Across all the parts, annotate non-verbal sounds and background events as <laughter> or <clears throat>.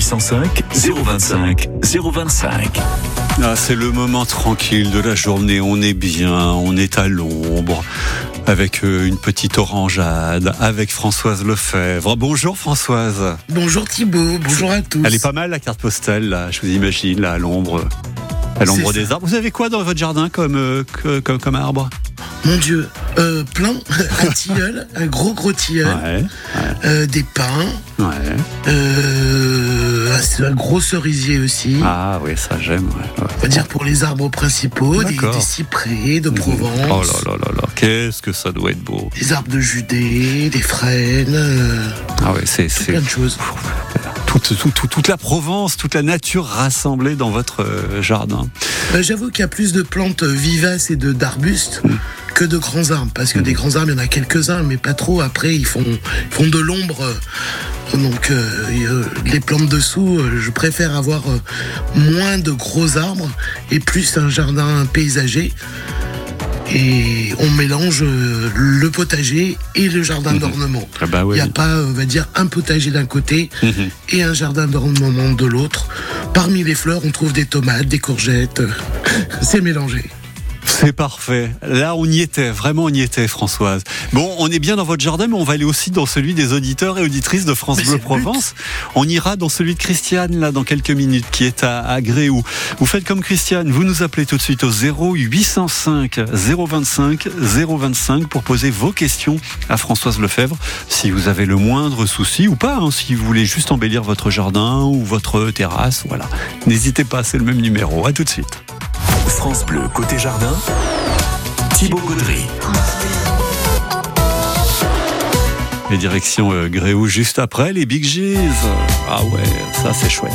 0805 025 025. Ah, c'est le moment tranquille de la journée. On est bien, on est à l'ombre, avec euh, une petite orangeade, avec Françoise Lefebvre. Bonjour Françoise. Bonjour Thibault, bonjour à tous. Elle est pas mal la carte postale, là, je vous imagine, là, à l'ombre. À l'ombre des arbres. Vous avez quoi dans votre jardin comme, euh, que- comme, comme arbre? Mon Dieu, euh, plein, <laughs> un tilleul, un gros gros tilleul, Ouais, euh, des pins, ouais. euh, un- un gros cerisier aussi. Ah oui, ça j'aime. ouais. On va dire pour les arbres principaux, des, cyprès de Provence, Oh là là là là, qu'est-ce que ça doit être beau. des arbres de Judée, des frênes, euh, Ah ouais, c'est c'est- plein de choses. toute, toute, toute- toute la Provence, toute la nature rassemblée dans votre euh, jardin. Euh, J'avoue qu'il y a plus de plantes vivaces et de d'arbustes Mm. Que de grands arbres, parce que des grands arbres, il y en a quelques-uns, mais pas trop. Après, ils font, ils font de l'ombre. Donc, euh, euh, les plantes dessous, euh, je préfère avoir euh, moins de gros arbres et plus un jardin paysager. Et on mélange le potager et le jardin d'ornement. Ah bah Il n'y a pas, on va dire, un potager d'un côté Mhm. et un jardin d'ornement de l'autre. Parmi les fleurs, on trouve des tomates, des courgettes. <laughs> C'est mélangé. C'est parfait. Là, on y était, vraiment on y était, Françoise. Bon, on est bien dans votre jardin, mais on va aller aussi dans celui des auditeurs et auditrices de France Mais Bleu. Provence. On ira dans celui de Christiane, là, dans quelques minutes, qui est à, à Gréoux. Vous faites comme Christiane, vous nous appelez tout de suite au 0805 025 025 pour poser vos questions à Françoise Lefebvre. Si vous avez le moindre souci ou pas, hein, si vous voulez juste embellir votre jardin ou votre terrasse, voilà. N'hésitez pas, c'est le même numéro. À tout de suite. France Bleu côté jardin. Thibaut Gaudry. Les directions euh, Gréoux juste après, les Big G's. Ah ouais, ça c'est chouette.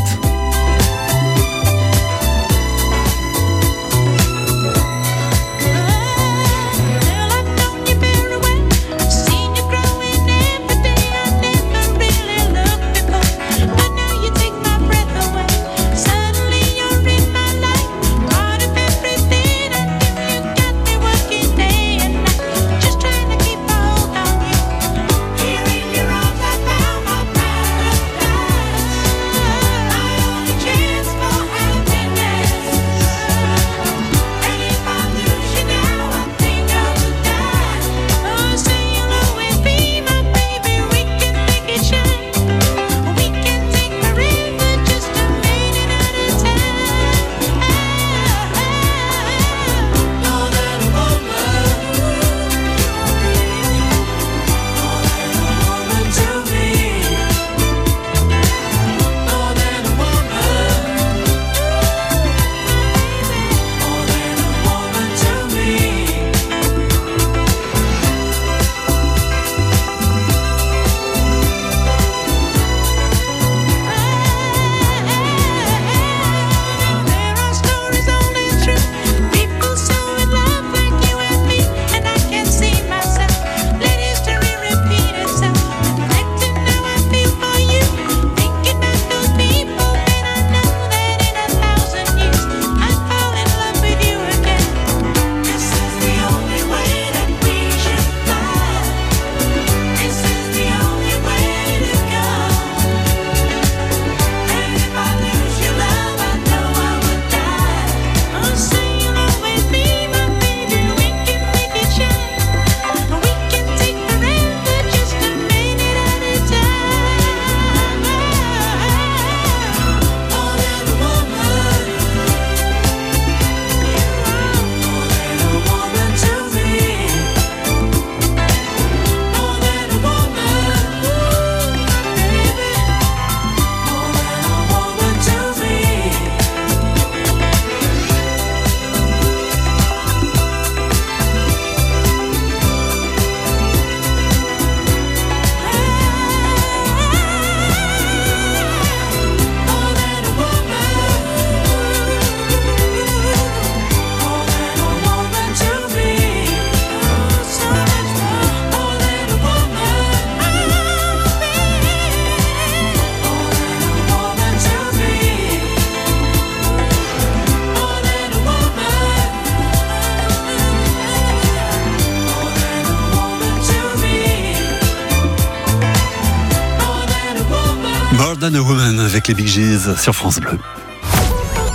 Woman avec les Big G's sur France Bleu.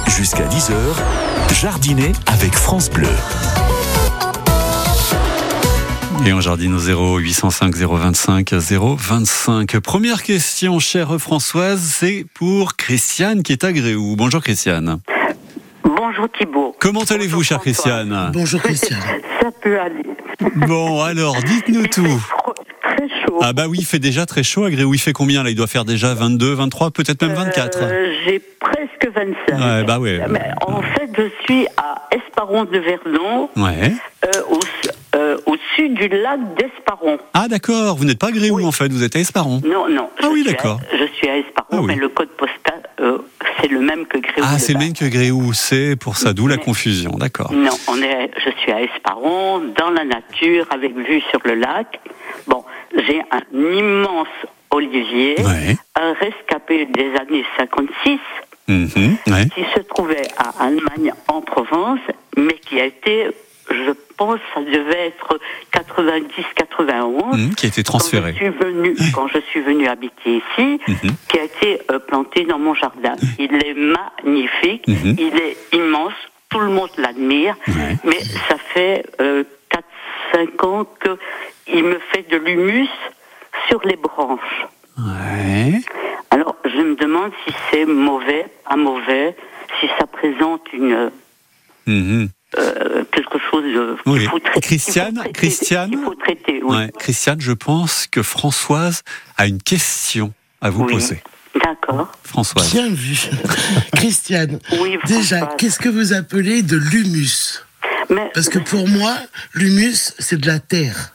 Jusqu'à 10h, jardiner avec France Bleu. Et on jardine au 0 805 025 025. Première question, chère Françoise, c'est pour Christiane qui est à Gréoux. Bonjour Christiane. Bonjour Thibault. Comment allez-vous, chère. Christiane? Bonjour Christiane. Ça peut aller. Bon, alors, dites-nous tout. Ah bah oui, il fait déjà très chaud à Gréoux. Il fait combien là? Il doit faire déjà 22, 23, peut-être même 24. Euh, J'ai presque 25. Ouais, bah ouais. Mais en fait, je suis à Esparon de Verdon, Ouais. euh, au, euh, au sud du lac d'Esparon. Ah d'accord, vous n'êtes pas à Gréoux Oui. en fait, vous êtes à Esparon. Non, non. Ah oui, d'accord. Je suis à Esparon, Ah oui. mais le code postal, euh, c'est le même que Gréoux. Ah, c'est le même que Gréoux, c'est pour ça, d'où la confusion, d'accord. Non, on est, je suis à Esparon, dans la nature, avec vue sur le lac. Bon, j'ai un immense olivier, Ouais. un rescapé des années 56, Mhm, ouais. qui se trouvait à Allemagne en Provence, mais qui a été, je pense, ça devait être 90-91. Mhm, qui a été transféré. Quand je suis venu, quand je suis venu habiter ici, Mhm. qui a été euh, planté dans mon jardin. Il est magnifique, Mhm. il est immense, tout le monde l'admire, mais ça fait 4-5 ans qu'il me fait de l'humus sur les branches. Ouais. Alors, je me demande si c'est mauvais, pas mauvais, si ça présente une Mhm. euh, quelque chose de qu'il Oui. faut traiter. Christiane, qu'il faut traiter, Christiane qu'il faut traiter, oui. Ouais. Christiane, je pense que Françoise a une question à vous Oui. poser. D'accord. Françoise. Bien vu. <laughs> Christiane, Oui, déjà, qu'est-ce que vous appelez de l'humus? Parce que pour moi, l'humus, c'est de la terre.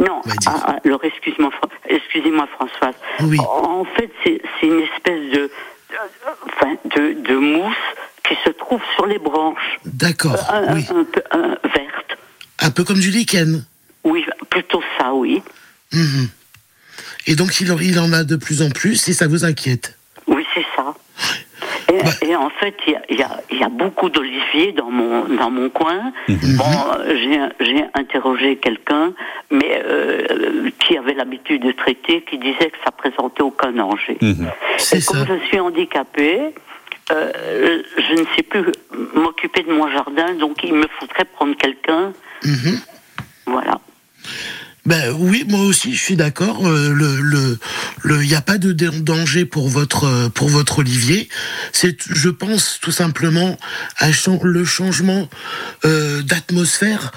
Non, ah, ah, alors excuse-moi, excusez-moi Françoise. Oui. En fait, c'est une espèce de, de- de, de mousse qui se trouve sur les branches, D'accord, oui. un peu un- verte. Un peu comme du lichen. Oui, plutôt ça, oui. Mhm. Et donc, il il en a de plus en plus et ça vous inquiète? Oui, c'est ça. Et, Bah. et en fait, il y a, il y a- il y a beaucoup d'oliviers dans mon, dans mon coin. Bon, euh, j'ai- interrogé quelqu'un, mais euh, qui avait l'habitude de traiter, qui disait que ça présentait aucun danger. Mhm. Et comme ça. je suis handicapée, euh, je ne sais plus m'occuper de mon jardin, donc il me faudrait prendre quelqu'un. Mhm. Voilà. Ben oui, moi aussi, je suis d'accord. Euh, il n'y a pas de danger pour votre, euh, pour votre olivier. C'est, je pense, tout simplement à le changement euh, d'atmosphère.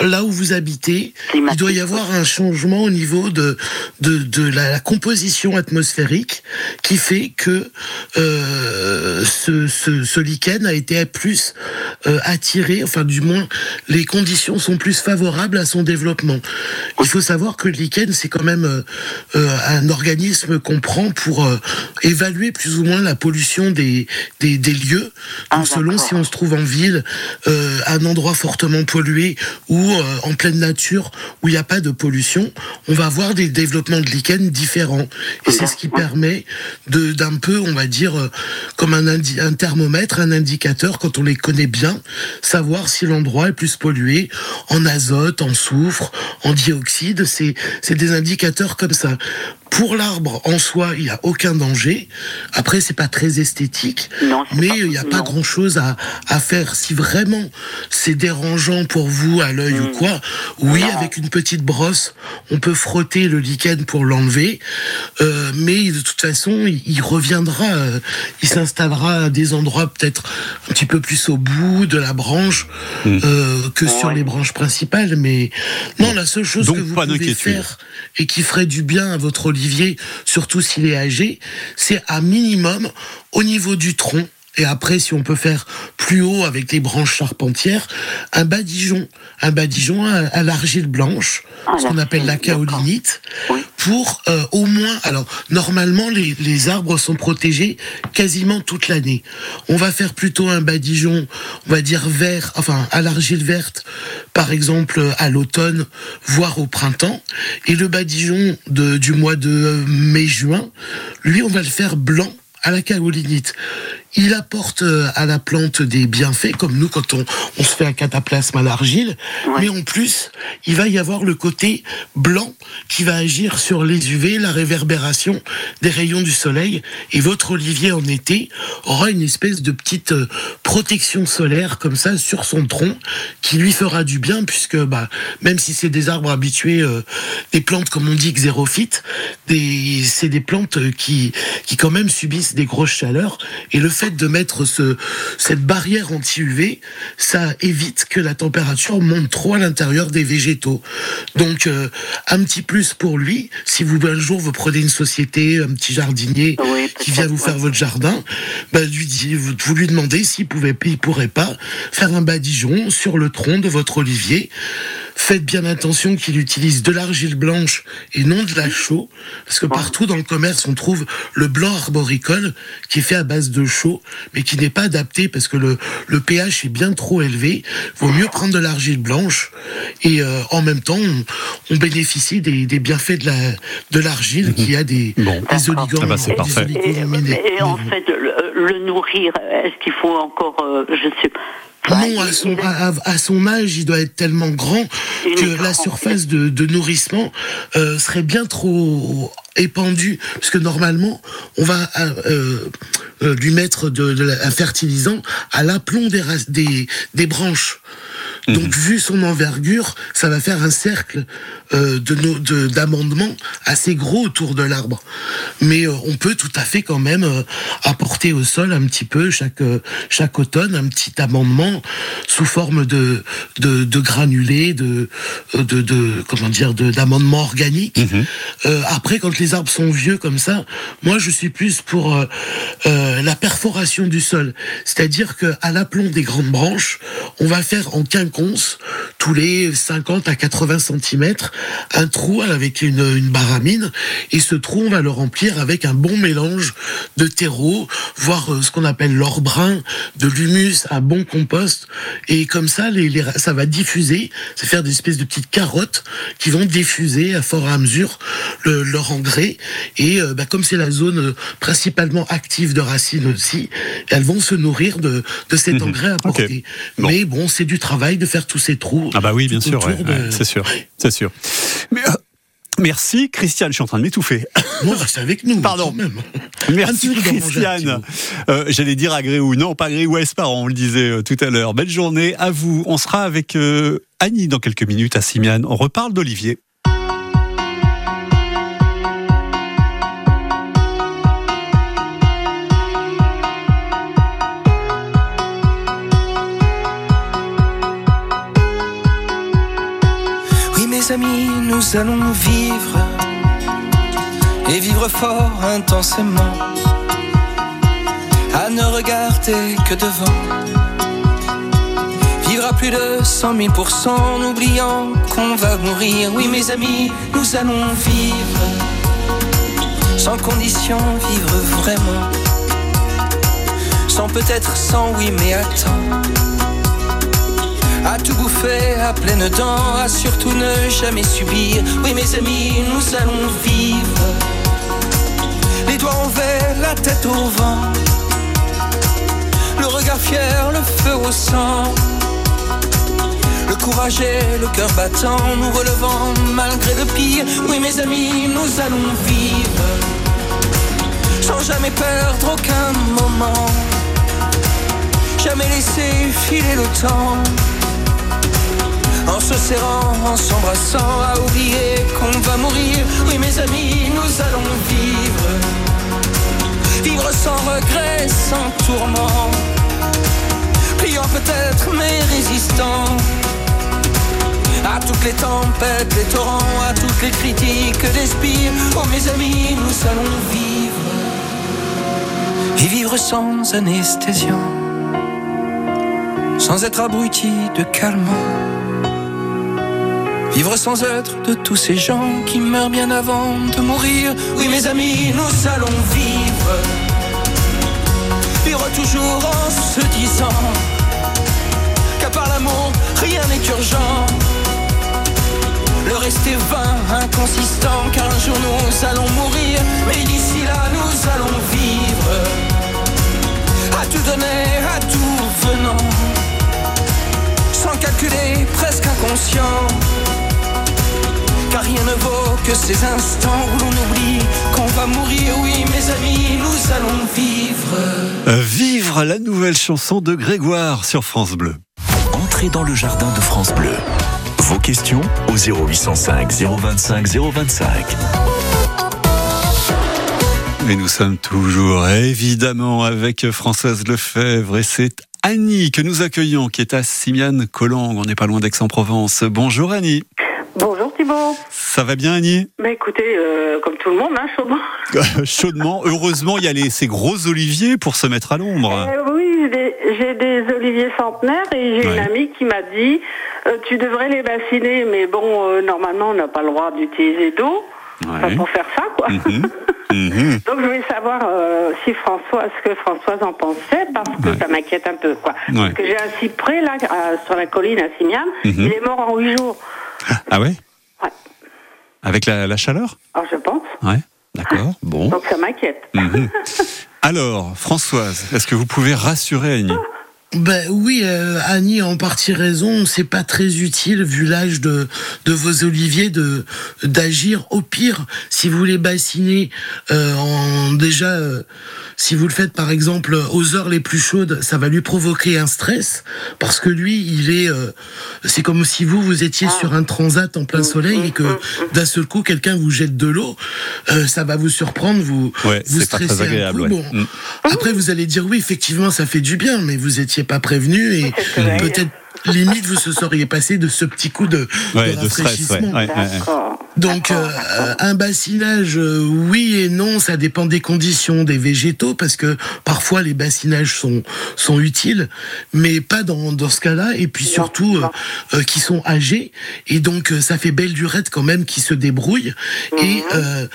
Là où vous habitez, il doit y avoir un changement au niveau de, de, de la, la composition atmosphérique qui fait que euh, ce, ce, ce lichen a été plus euh, attiré, enfin du moins les conditions sont plus favorables à son développement. Il faut savoir que le lichen c'est quand même euh, un organisme qu'on prend pour évaluer plus ou moins la pollution des, des, des lieux. Ah, selon si on se trouve en ville, un endroit fortement pollué ou euh, en pleine nature où il n'y a pas de pollution, on va avoir des développements de lichen différents. Et c'est ce qui permet d'un peu, on va dire, euh, comme un, indi- un thermomètre, un indicateur, quand on les connaît bien, savoir si l'endroit est plus pollué en azote, en soufre, en dioxyde. C'est des indicateurs comme ça. Pour l'arbre en soi, il n'y a aucun danger. Après, c'est pas très esthétique, Non, mais il n'y a pas grand chose à, à faire. Si vraiment c'est dérangeant pour vous à l'œil ou quoi, oui, Non. avec une petite brosse, on peut frotter le lichen pour l'enlever. Euh, mais de toute façon, il, il reviendra, euh, il s'installera à des endroits peut-être un petit peu plus au bout de la branche euh, que sur Ouais. les branches principales. Mais non, la seule chose Donc, que vous pas pouvez faire et qui ferait du bien à votre olivier, surtout s'il est âgé, c'est à minimum au niveau du tronc. Et après, si on peut faire plus haut avec les branches charpentières, un badigeon, un badigeon à, à l'argile blanche, Ah, ce qu'on appelle la kaolinite, Oui. pour euh, au moins. Alors normalement, les, les arbres sont protégés quasiment toute l'année. On va faire plutôt un badigeon, on va dire vert, enfin à l'argile verte, par exemple à l'automne, voire au printemps. Et le badigeon de, du mois de mai-juin, lui, on va le faire blanc à la kaolinite. Il apporte euh, à la plante des bienfaits, comme nous quand on, on se fait un cataplasme à l'argile, Ouais. mais en plus, il va y avoir le côté blanc qui va agir sur les UV, la réverbération des rayons du soleil, et votre olivier en été aura une espèce de petite euh, protection solaire comme ça sur son tronc qui lui fera du bien puisque bah, même si c'est des arbres habitués, euh, des plantes comme on dit xérophytes, c'est des plantes qui, qui quand même subissent des grosses chaleurs. Et le fait de mettre ce, cette barrière anti-UV, ça évite que la température monte trop à l'intérieur des végétaux. Donc euh, un petit plus pour lui, si vous un jour vous prenez une société, un petit jardinier Oui, qui vient vous faire ouais. votre jardin, bah, lui dit, vous, vous lui demandez s'il pouvait, il pourrait pas faire un badigeon sur le tronc de votre olivier. Faites bien attention qu'il utilise de l'argile blanche et non de la chaux, parce que partout dans le commerce on trouve le blanc arboricole qui est fait à base de chaux, mais qui n'est pas adapté parce que le, le pH est bien trop élevé. Vaut mieux prendre de l'argile blanche et euh, en même temps on, on bénéficie des, des bienfaits de la de l'argile qui a des, Bon. des oligons, Ah bah, c'est des parfait. Et, en fait, le, le nourrir, est-ce qu'il faut encore, euh, je sais pas. Non, à son, à, à- à son âge, il doit être tellement grand que la surface de, de nourrissement euh, serait bien trop épandue, parce que normalement, on va euh, euh, lui mettre de, de la- un fertilisant à l'aplomb des, rac- des, des branches. Donc, vu son envergure, ça va faire un cercle euh, de no- de- d'amendements assez gros autour de l'arbre. Mais euh, on peut tout à fait quand même euh, apporter au sol un petit peu chaque euh, chaque automne un petit amendement sous forme de de, de granulés, de, euh, de de comment dire, de d'amendements organiques. Euh, après, quand les arbres sont vieux comme ça, moi je suis plus pour la perforation du sol, c'est-à-dire que à l'aplomb des grandes branches, on va faire en quinconce tous les 50 à 80 cm un trou avec une, une baramine et ce trou on va le remplir avec un bon mélange de terreau, voire euh, ce qu'on appelle l'or brun, de l'humus, un bon compost et comme ça les, les- ça va diffuser, c'est faire des espèces de petites carottes qui vont diffuser à fort et à mesure le- leur engrais et euh, bah, comme c'est la zone euh, principalement active de racines aussi, elles vont se nourrir de, de cet Mhm. engrais apporté. Bon. Mais bon, c'est du travail de faire tous ces trous. Ah bah oui, bien sûr, autour ouais, de- ouais, c'est sûr, c'est sûr. Mais, euh, merci, Christiane, je suis en train de m'étouffer. Non, reste avec nous. Pardon. même. Merci Christiane. Euh, J'allais dire à Gréoux, non pas Gréoux Espar, on le disait euh, tout à l'heure. Belle journée à vous. On sera avec euh, Annie dans quelques minutes à Simiane. On reparle d'Olivier. Nous allons vivre et vivre fort intensément, à ne regarder que devant. Vivre à plus de 100 000% en oubliant qu'on va mourir. Oui mes amis, nous allons vivre sans condition, vivre vraiment. Sans peut-être sans oui mais attends à tout bouffer à pleines dents, à surtout ne jamais subir. Oui, mes amis, nous allons vivre. Les doigts envers, la tête au vent. Le regard fier, le feu au sang. Le courage et le cœur battant, nous relevant malgré le pire. Oui, mes amis, nous allons vivre. Sans jamais perdre aucun moment. Jamais laisser filer le temps. En se serrant, en s'embrassant, à oublier qu'on va mourir. Oui, mes amis, nous allons vivre. Vivre sans regret, sans tourment. Pliant peut-être, mais résistant. À toutes les tempêtes, les torrents, à toutes les critiques des spires. Oh, mes amis, nous allons vivre. Vivre sans anesthésiant. Sans être abruti de calmant. Vivre sans être de tous ces gens qui meurent bien avant de mourir. Oui, mes amis, nous allons vivre. Vivre toujours en se disant qu'à part l'amour, rien n'est urgent. Le reste est vain, inconsistant, car un jour nous allons mourir. Mais d'ici là, nous allons vivre. À tout donner, à tout venant. Sans calculer, presque inconscient. Car rien ne vaut que ces instants où l'on oublie qu'on va mourir. Oui, mes amis, nous allons vivre. Euh, Vivre la nouvelle chanson de Grégoire sur France Bleu. Entrez dans le jardin de France Bleu. Vos questions au 0805 025 025. Et nous sommes toujours évidemment avec Françoise Lefebvre et c'est Annie que nous accueillons qui est à Simiane-Collangue. On n'est pas loin d'Aix-en-Provence. Bonjour Annie. Bonjour Thibault. Ça va bien Annie? Bah écoutez, euh, comme tout le monde, hein, chaudement. <laughs> Chaudement. Heureusement, il y a les, ces gros oliviers pour se mettre à l'ombre. Euh, oui, j'ai des, oliviers centenaires et j'ai Ouais. une amie qui m'a dit euh, tu devrais les bassiner, mais bon, euh, normalement, on n'a pas le droit d'utiliser d'eau Ouais. pour faire ça, quoi. Mhm. <laughs> Mhm. Donc je voulais savoir euh, si François, ce que Françoise en pensait, parce que Ouais. ça m'inquiète un peu, quoi. Ouais. Parce que j'ai un cyprès là à- sur la colline à Simiane, Mhm. il est mort en huit jours. Ah ouais Ouais. Avec la, la chaleur Alors je pense. Ouais. D'accord. Bon. Donc ça m'inquiète. Mhm. Alors, Françoise, est-ce que vous pouvez rassurer Annie? <laughs> Ben oui, euh, Annie a en partie raison. C'est pas très utile vu l'âge de de vos oliviers de d'agir. Au pire, si vous les bassinez euh, en déjà, euh, si vous le faites par exemple aux heures les plus chaudes, ça va lui provoquer un stress parce que lui, il est, euh, c'est comme si vous vous étiez sur un transat en plein soleil et que d'un seul coup quelqu'un vous jette de l'eau, euh, ça va vous surprendre, vous Ouais, vous c'est pas très stressez un agréable, coup. ouais. Bon, Mm. après, vous allez dire oui, effectivement, ça fait du bien, mais vous étiez pas prévenu et peut-être limite vous se seriez passé de ce petit coup de, Ouais, de de stress, ouais. rafraîchissement. ouais, ouais, ouais. D'accord. Donc euh, un bassinage, euh, oui et non, ça dépend des conditions des végétaux, parce que parfois les bassinages sont sont utiles, mais pas dans, dans ce cas-là. Et puis surtout euh, euh, qui sont âgés, et donc euh, ça fait belle durette quand même qui se débrouille. Et euh,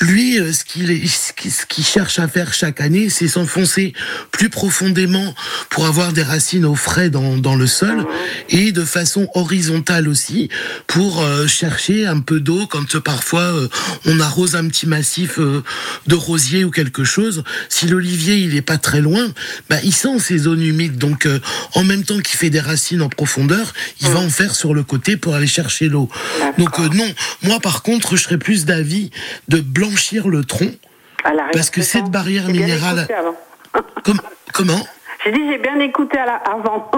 lui, euh, ce qu'il ce qu'il ce qu'il cherche à faire chaque année, c'est s'enfoncer plus profondément pour avoir des racines au frais dans, dans le sol et de façon horizontale aussi pour euh, chercher un peu d'eau quand euh, parfois euh, on arrose un petit massif de rosier ou quelque chose. Si l'olivier il est pas très loin, bah il sent ces zones humides donc en même temps qu'il fait des racines en profondeur, il va en faire sur le côté pour aller chercher l'eau. Donc non, moi par contre je serais plus d'avis de blanchir le tronc. Parce que cette barrière minérale-. Comme, comment? J'ai dit j'ai bien écouté à la, avant.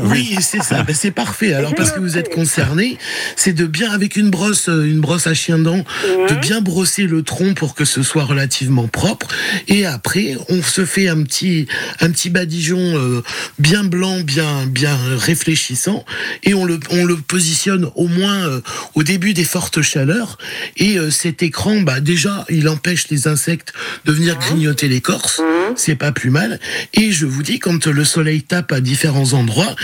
<laughs> Oui, c'est ça. Ben, c'est parfait. Alors parce que vous êtes concerné, c'est de bien avec une brosse, euh, une brosse à chien dent, de bien brosser le tronc pour que ce soit relativement propre. Et après, on se fait un petit, un petit badigeon euh, bien blanc, bien, bien réfléchissant, et on le, on le positionne au moins euh, au début des fortes chaleurs. Et euh, cet écran, bah déjà, il empêche les insectes de venir grignoter l'écorce. C'est pas plus mal. Et je vous dis, quand le soleil tape à différents endroits,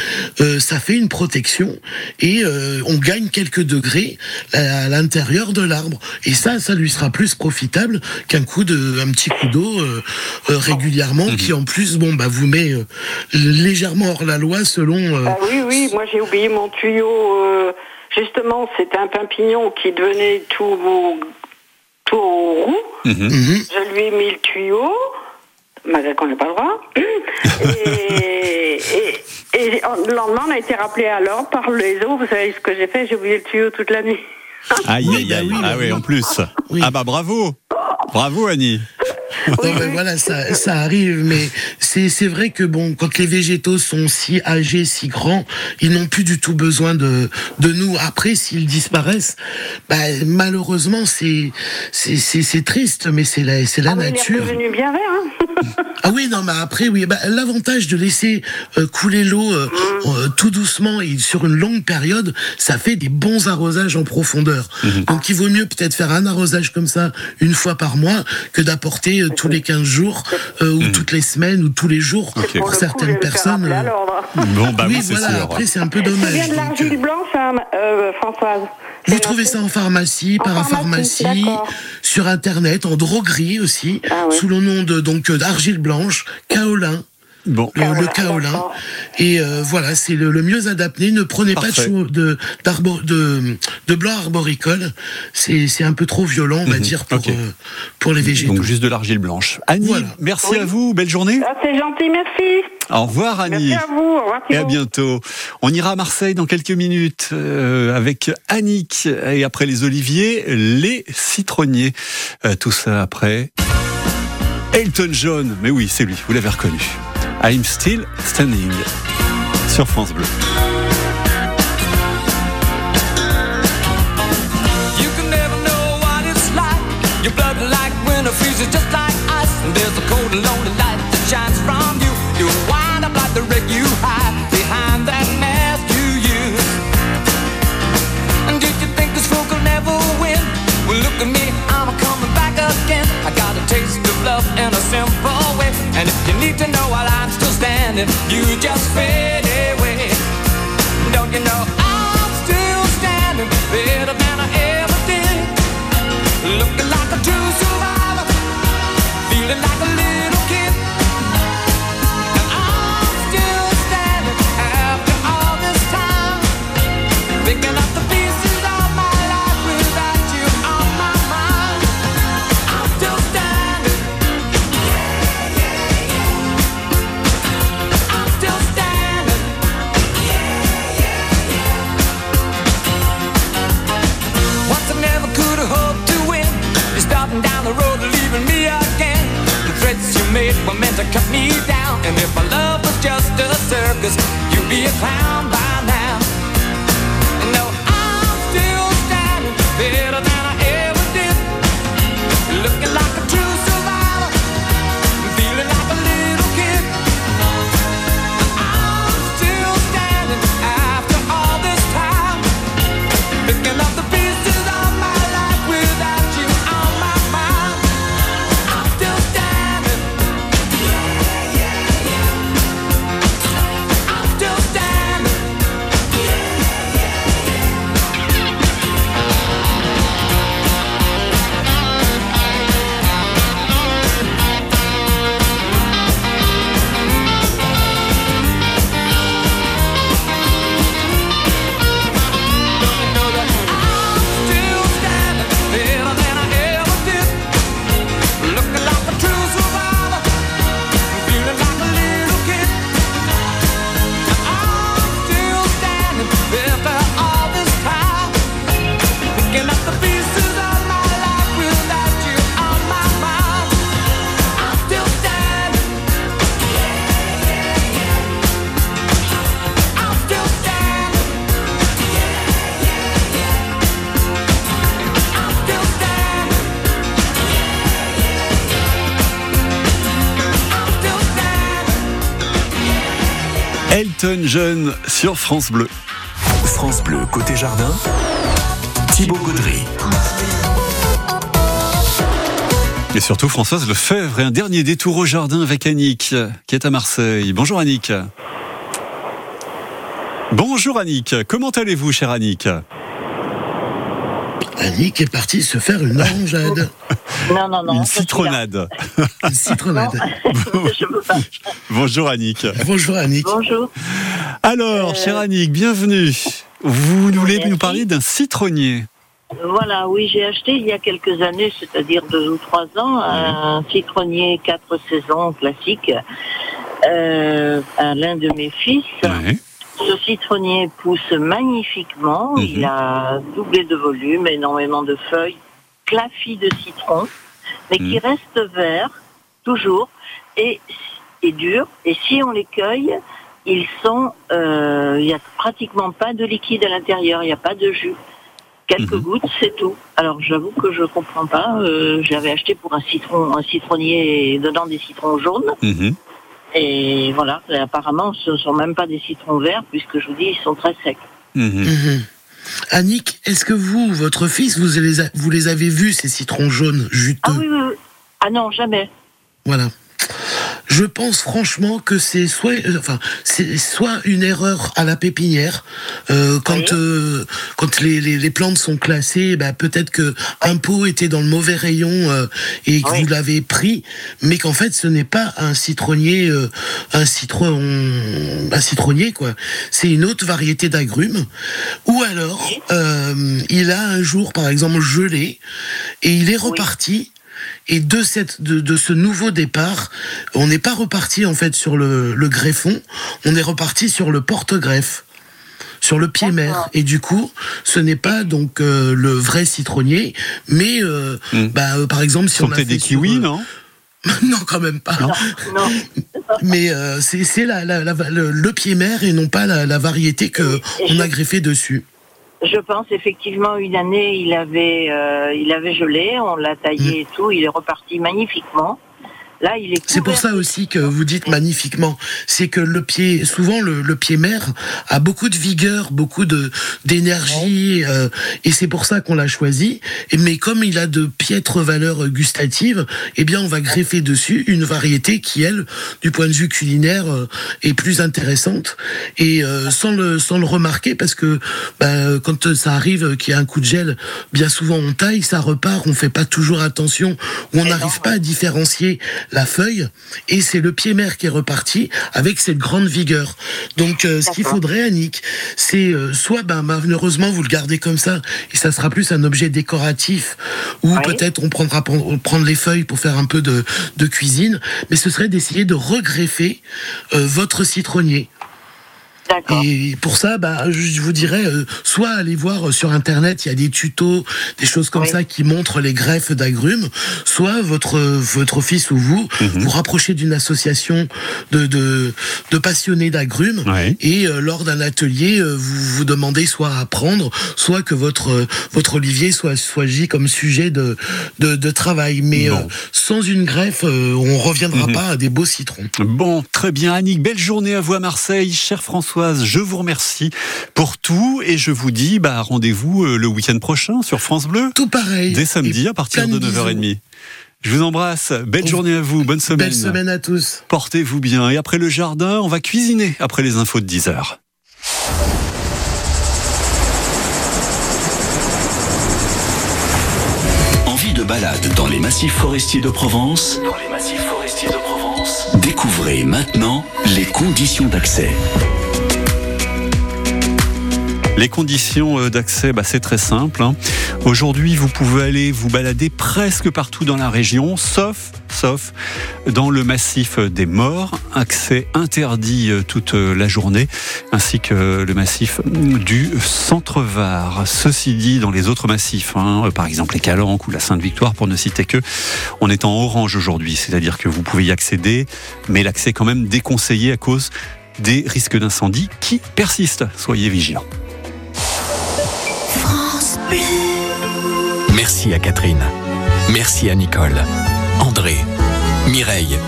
euh, ça fait une protection et euh, on gagne quelques degrés à, à l'intérieur de l'arbre. Et ça, ça lui sera plus profitable qu'un coup de, un petit coup d'eau euh, euh, régulièrement, qui en plus, bon, bah, vous met euh, légèrement hors la loi selon. euh, Ah oui, oui, moi j'ai oublié mon tuyau. euh, justement, c'était un pimpignon qui devenait tout, tout roux. Mhm. Je lui ai mis le tuyau, malgré qu'on n'a pas le droit. <clears throat> Et, et, et le lendemain, on a été rappelé à l'ordre par les eaux. Vous savez ce que j'ai fait J'ai oublié le tuyau toute la nuit. Aïe, Oui, aïe, bah aïe. ah bah oui, oui. en plus. Oui. Ah bah bravo. Bravo Annie. Non, mais voilà, ça, ça arrive, mais c'est c'est vrai que bon, quand les végétaux sont si âgés, si grands, ils n'ont plus du tout besoin de de nous. Après, s'ils disparaissent, bah, malheureusement, c'est c'est c'est c'est triste, mais c'est la c'est la Ah oui, il est nature. revenu bien vert. Hein Ah oui, non, mais après, oui, bah, l'avantage de laisser euh, couler l'eau euh, euh, tout doucement et sur une longue période, ça fait des bons arrosages en profondeur. Donc, il vaut mieux peut-être faire un arrosage comme ça une fois par mois que d'apporter tous les 15 jours ou toutes les semaines ou tous les jours. Pour coup, certaines personnes. Bon bah oui, voilà, sûr. après, c'est un peu dommage. vient de donc, l'argile blanche, hein, Françoise. Vous trouvez ça en pharmacie, En parapharmacie, pharmacie, sur internet, en droguerie aussi, Ah sous le nom de donc euh, d'argile blanche, kaolin. Bon. le, le Kaolin. Et euh, voilà, c'est le, le mieux adapté. Ne prenez pas de, Parfait. chou- de, d'arbo- de, de blanc arboricole. C'est, c'est un peu trop violent, on va Mhm. dire, pour, euh, pour les végétaux. Donc juste de l'argile blanche. Annie, Voilà. merci Oui. à vous, belle journée. Ah, c'est gentil, merci. Au revoir Annie. Merci à vous. Au revoir, Et à bientôt. On ira à Marseille dans quelques minutes euh, avec Annick et après les oliviers, les citronniers. Euh, tout ça après. Elton John, mais oui, c'est lui, vous l'avez reconnu. I'm still standing sur France Bleu. You can never know what it's like. Your blood like winter freezes just like ice. And there's a cold and lonely light that shines from you. You wind up like the wreck you hide behind that mask you use. And did you think this fool could never win? Well, look at me, I'm coming back again. I got a taste of love in a simple way. And if you need to know while and if you just fail. Elton John sur France Bleu. France Bleu, côté jardin. Thibaut Gaudry. Et surtout Françoise Lefebvre et un dernier détour au jardin avec Annick qui est à Marseille. Bonjour Annick. Bonjour Annick, comment allez-vous chère Annick? Annick est partie se faire une orangeade, <laughs> Non, non, non. Une citronnade. <laughs> une citronnade. <laughs> je peux pas. Bonjour Annick. Bonjour Annick. Bonjour. Alors, Euh, chère Annick, bienvenue. Vous voulez Merci. nous parler d'un citronnier Voilà, oui, j'ai acheté il y a quelques années, c'est-à-dire deux ou trois ans, un citronnier quatre saisons classique euh, à l'un de mes fils. Ouais. Ce citronnier pousse magnifiquement, Mhm. il a doublé de volume, énormément de feuilles, clafis de citron, mais qui Mhm. restent verts, toujours, et, et durs. Et si on les cueille, ils sont, euh, il n'y a pratiquement pas de liquide à l'intérieur, il n'y a pas de jus. Quelques Mhm. gouttes, c'est tout. Alors j'avoue que je comprends pas. euh, J'avais acheté pour un citron, un citronnier dedans des citrons jaunes. Et voilà, et apparemment, ce ne sont même pas des citrons verts, puisque je vous dis, ils sont très secs. Mhm. Mhm. Annick, est-ce que vous, votre fils, vous les, a- vous les avez vus, ces citrons jaunes juteux? Ah oui, oui, oui. Ah non, jamais. Voilà. Je pense franchement que c'est soit, euh, enfin, c'est soit une erreur à la pépinière euh, quand euh, quand les, les, les plantes sont classées, bah, peut-être que un pot était dans le mauvais rayon euh, et que Oui. vous l'avez pris, mais qu'en fait ce n'est pas un citronnier, euh, un citron, un citronnier quoi. C'est une autre variété d'agrumes. Ou alors euh, il a un jour par exemple gelé et il est reparti. Et de, cette, de, de ce nouveau départ, on n'est pas reparti en fait sur le, le greffon, on est reparti sur le porte-greffe, sur le pied mère. Et du coup, ce n'est pas donc euh, le vrai citronnier, mais euh, Hmm. bah, euh, par exemple si Sont on a fait des sur, kiwis, non <laughs> non, quand même pas. Non. <laughs> Mais euh, c'est c'est la, la- la- le, le pied mère et non pas la, la variété que Et on je- a greffé dessus. Je pense effectivement une année il avait euh, il avait gelé, on l'a taillé et tout, il est reparti magnifiquement. Là il est. C'est pour ça aussi que vous dites magnifiquement, c'est que le pied, souvent le, le pied mère a beaucoup de vigueur, beaucoup de d'énergie, euh, et c'est pour ça qu'on l'a choisi. Mais comme il a de piètres valeurs gustatives, eh bien on va greffer dessus une variété qui elle, du point de vue culinaire, euh, est plus intéressante et euh, sans le sans le remarquer parce que bah, quand ça arrive qu'il y a un coup de gel, bien souvent on taille, ça repart, on fait pas toujours attention, ou on Eh n'arrive pas à différencier la feuille et c'est le pied mère qui est reparti avec cette grande vigueur. Donc euh, ce qu'il faudrait Annick, c'est euh, soit ben malheureusement vous le gardez comme ça et ça sera plus un objet décoratif ou Oui. peut-être on prendra on prendre les feuilles pour faire un peu de, de cuisine, mais ce serait d'essayer de regreffer euh, votre citronnier. Et pour ça, bah, je vous dirais, euh, soit aller voir euh, sur Internet, il y a des tutos, des choses comme Oui. ça qui montrent les greffes d'agrumes, soit votre euh, votre fils ou vous vous rapprochez d'une association de, de, de passionnés d'agrumes Ouais. et euh, lors d'un atelier, euh, vous vous demandez soit à apprendre, soit que votre votre olivier soit soit choisi comme sujet de de, de travail. Mais Bon. euh, sans une greffe, euh, on reviendra Mhm. pas à des beaux citrons. Bon, très bien, Annick. Belle journée à vous à Marseille. Chère Françoise, je vous remercie pour tout et je vous dis bah, rendez-vous euh, le week-end prochain sur France Bleu, Tout pareil. dès samedi Et à partir de 9h30. Je vous embrasse. Belle journée à vous. Bonne semaine. Belle semaine à tous. Portez-vous bien. Et après le jardin, on va cuisiner après les infos de 10h. Envie de balade dans les massifs forestiers de Provence Dans les massifs forestiers de Provence? Découvrez maintenant les conditions d'accès. Les conditions euh, d'accès, bah, c'est très simple. hein. Aujourd'hui, vous pouvez aller vous balader presque partout dans la région, sauf, sauf dans le massif des Morts, accès interdit euh, toute euh, la journée, ainsi que le massif du Centre-Var. Ceci dit, dans les autres massifs, hein, par exemple les Calanques ou la Sainte-Victoire, pour ne citer que, on est en orange aujourd'hui, c'est-à-dire que vous pouvez y accéder, mais l'accès est quand même déconseillé à cause des risques d'incendie qui persistent. Soyez vigilants. Merci à Catherine. Merci à Nicole, André, Mireille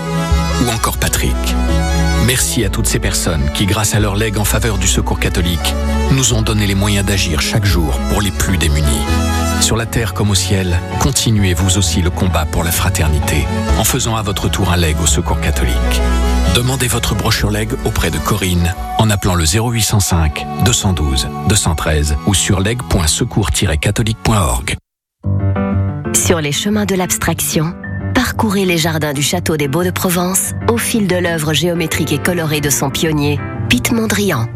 ou encore Patrick. Merci à toutes ces personnes qui, grâce à leur legs en faveur du secours catholique, nous ont donné les moyens d'agir chaque jour pour les plus démunis. Sur la terre comme au ciel, continuez vous aussi le combat pour la fraternité en faisant à votre tour un leg au secours catholique. Demandez votre brochure leg auprès de Corinne en appelant le 0805 212 213 ou sur leg.secours-catholique.org. Sur les chemins de l'abstraction, parcourez les jardins du château des Beaux-de-Provence au fil de l'œuvre géométrique et colorée de son pionnier, Pete Mondrian.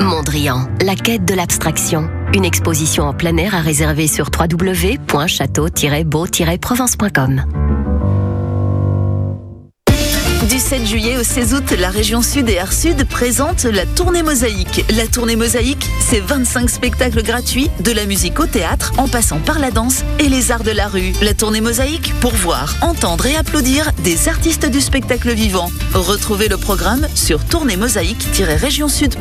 Mondrian, la quête de l'abstraction. Une exposition en plein air à réserver sur www.château-beau-provence.com. Du 7 juillet au 16 août, la région Sud et Air Sud présente la tournée Mosaïque. La tournée Mosaïque, c'est 25 spectacles gratuits, de la musique au théâtre, en passant par la danse et les arts de la rue. La tournée Mosaïque pour voir, entendre et applaudir des artistes du spectacle vivant. Retrouvez le programme sur tournéemosaïque-région sud.